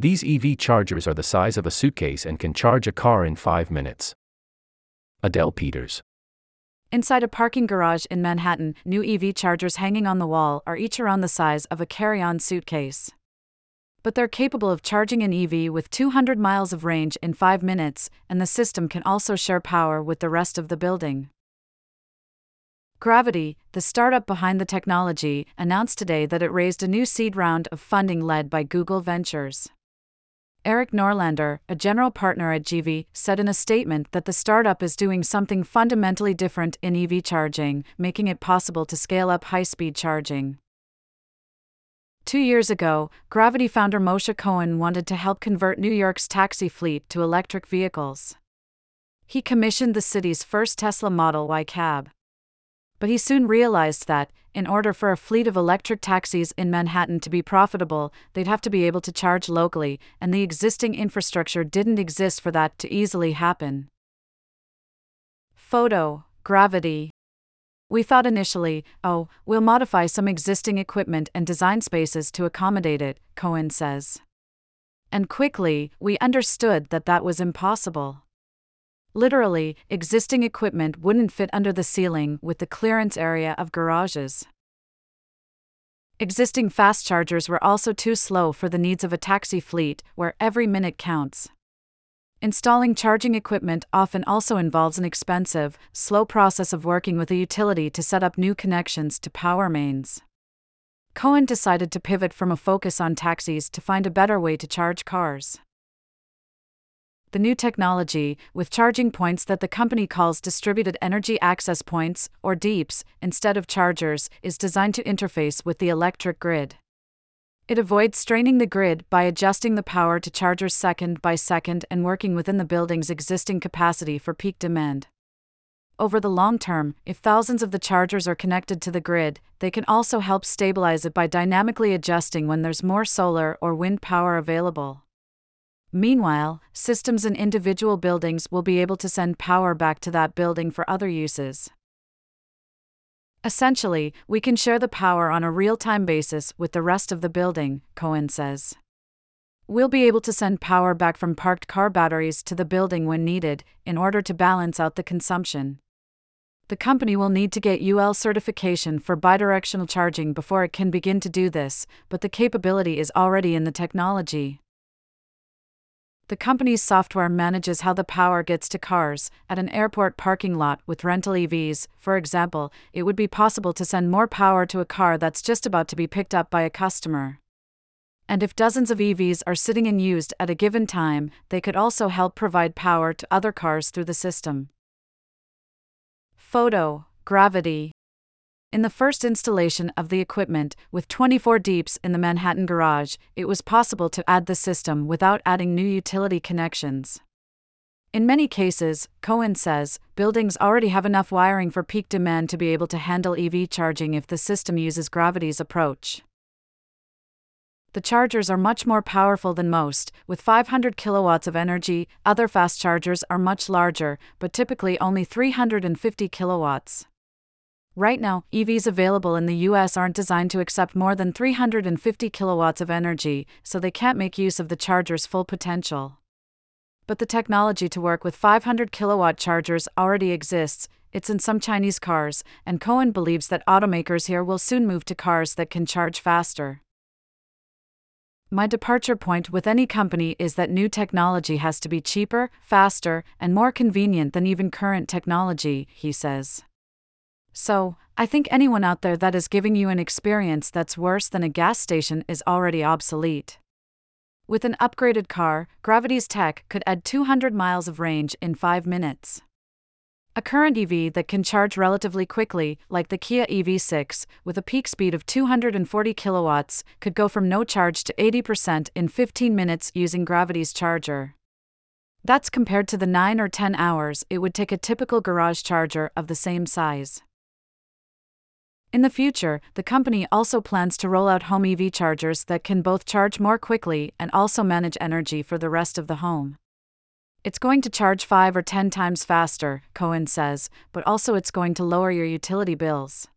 These EV chargers are the size of a suitcase and can charge a car in five minutes. Adele Peters. Inside a parking garage in Manhattan, new EV chargers hanging on the wall are each around the size of a carry on suitcase. But they're capable of charging an EV with 200 miles of range in 5 minutes, and the system can also share power with the rest of the building. Gravity, the startup behind the technology, announced today that it raised a new seed round of funding led by Google Ventures. Erik Nordlander, a general partner at GV, said in a statement that the startup is doing something fundamentally different in EV charging, making it possible to scale up high speed charging. Two years ago, Gravity founder Moshe Cohen wanted to help convert New York's taxi fleet to electric vehicles. He commissioned the city's first Tesla Model Y cab but he soon realized that, in order for a fleet of electric taxis in Manhattan to be profitable, they'd have to be able to charge locally, and the existing infrastructure didn't exist for that to easily happen. Photo Gravity. We thought initially, oh, we'll modify some existing equipment and design spaces to accommodate it, Cohen says. And quickly, we understood that that was impossible. Literally, existing equipment wouldn't fit under the ceiling with the clearance area of garages. Existing fast chargers were also too slow for the needs of a taxi fleet, where every minute counts. Installing charging equipment often also involves an expensive, slow process of working with a utility to set up new connections to power mains. Cohen decided to pivot from a focus on taxis to find a better way to charge cars. The new technology, with charging points that the company calls Distributed Energy Access Points, or DEAPs, instead of chargers, is designed to interface with the electric grid. It avoids straining the grid by adjusting the power to chargers second by second and working within the building's existing capacity for peak demand. Over the long term, if thousands of the chargers are connected to the grid, they can also help stabilize it by dynamically adjusting when there's more solar or wind power available. Meanwhile, systems in individual buildings will be able to send power back to that building for other uses. Essentially, we can share the power on a real time basis with the rest of the building, Cohen says. We'll be able to send power back from parked car batteries to the building when needed, in order to balance out the consumption. The company will need to get UL certification for bidirectional charging before it can begin to do this, but the capability is already in the technology. The company's software manages how the power gets to cars. At an airport parking lot with rental EVs, for example, it would be possible to send more power to a car that's just about to be picked up by a customer. And if dozens of EVs are sitting and used at a given time, they could also help provide power to other cars through the system. Photo Gravity in the first installation of the equipment, with 24 DEAPs in the Manhattan garage, it was possible to add the system without adding new utility connections. In many cases, Cohen says, buildings already have enough wiring for peak demand to be able to handle EV charging if the system uses gravity's approach. The chargers are much more powerful than most, with 500 kilowatts of energy. Other fast chargers are much larger, but typically only 350 kilowatts. Right now, EVs available in the US aren't designed to accept more than 350 kilowatts of energy, so they can't make use of the charger's full potential. But the technology to work with 500 kilowatt chargers already exists, it's in some Chinese cars, and Cohen believes that automakers here will soon move to cars that can charge faster. My departure point with any company is that new technology has to be cheaper, faster, and more convenient than even current technology, he says. So, I think anyone out there that is giving you an experience that's worse than a gas station is already obsolete. With an upgraded car, Gravity's tech could add 200 miles of range in 5 minutes. A current EV that can charge relatively quickly, like the Kia EV6, with a peak speed of 240 kilowatts, could go from no charge to 80% in 15 minutes using Gravity's charger. That's compared to the 9 or 10 hours it would take a typical garage charger of the same size. In the future, the company also plans to roll out home EV chargers that can both charge more quickly and also manage energy for the rest of the home. It's going to charge 5 or 10 times faster, Cohen says, but also it's going to lower your utility bills.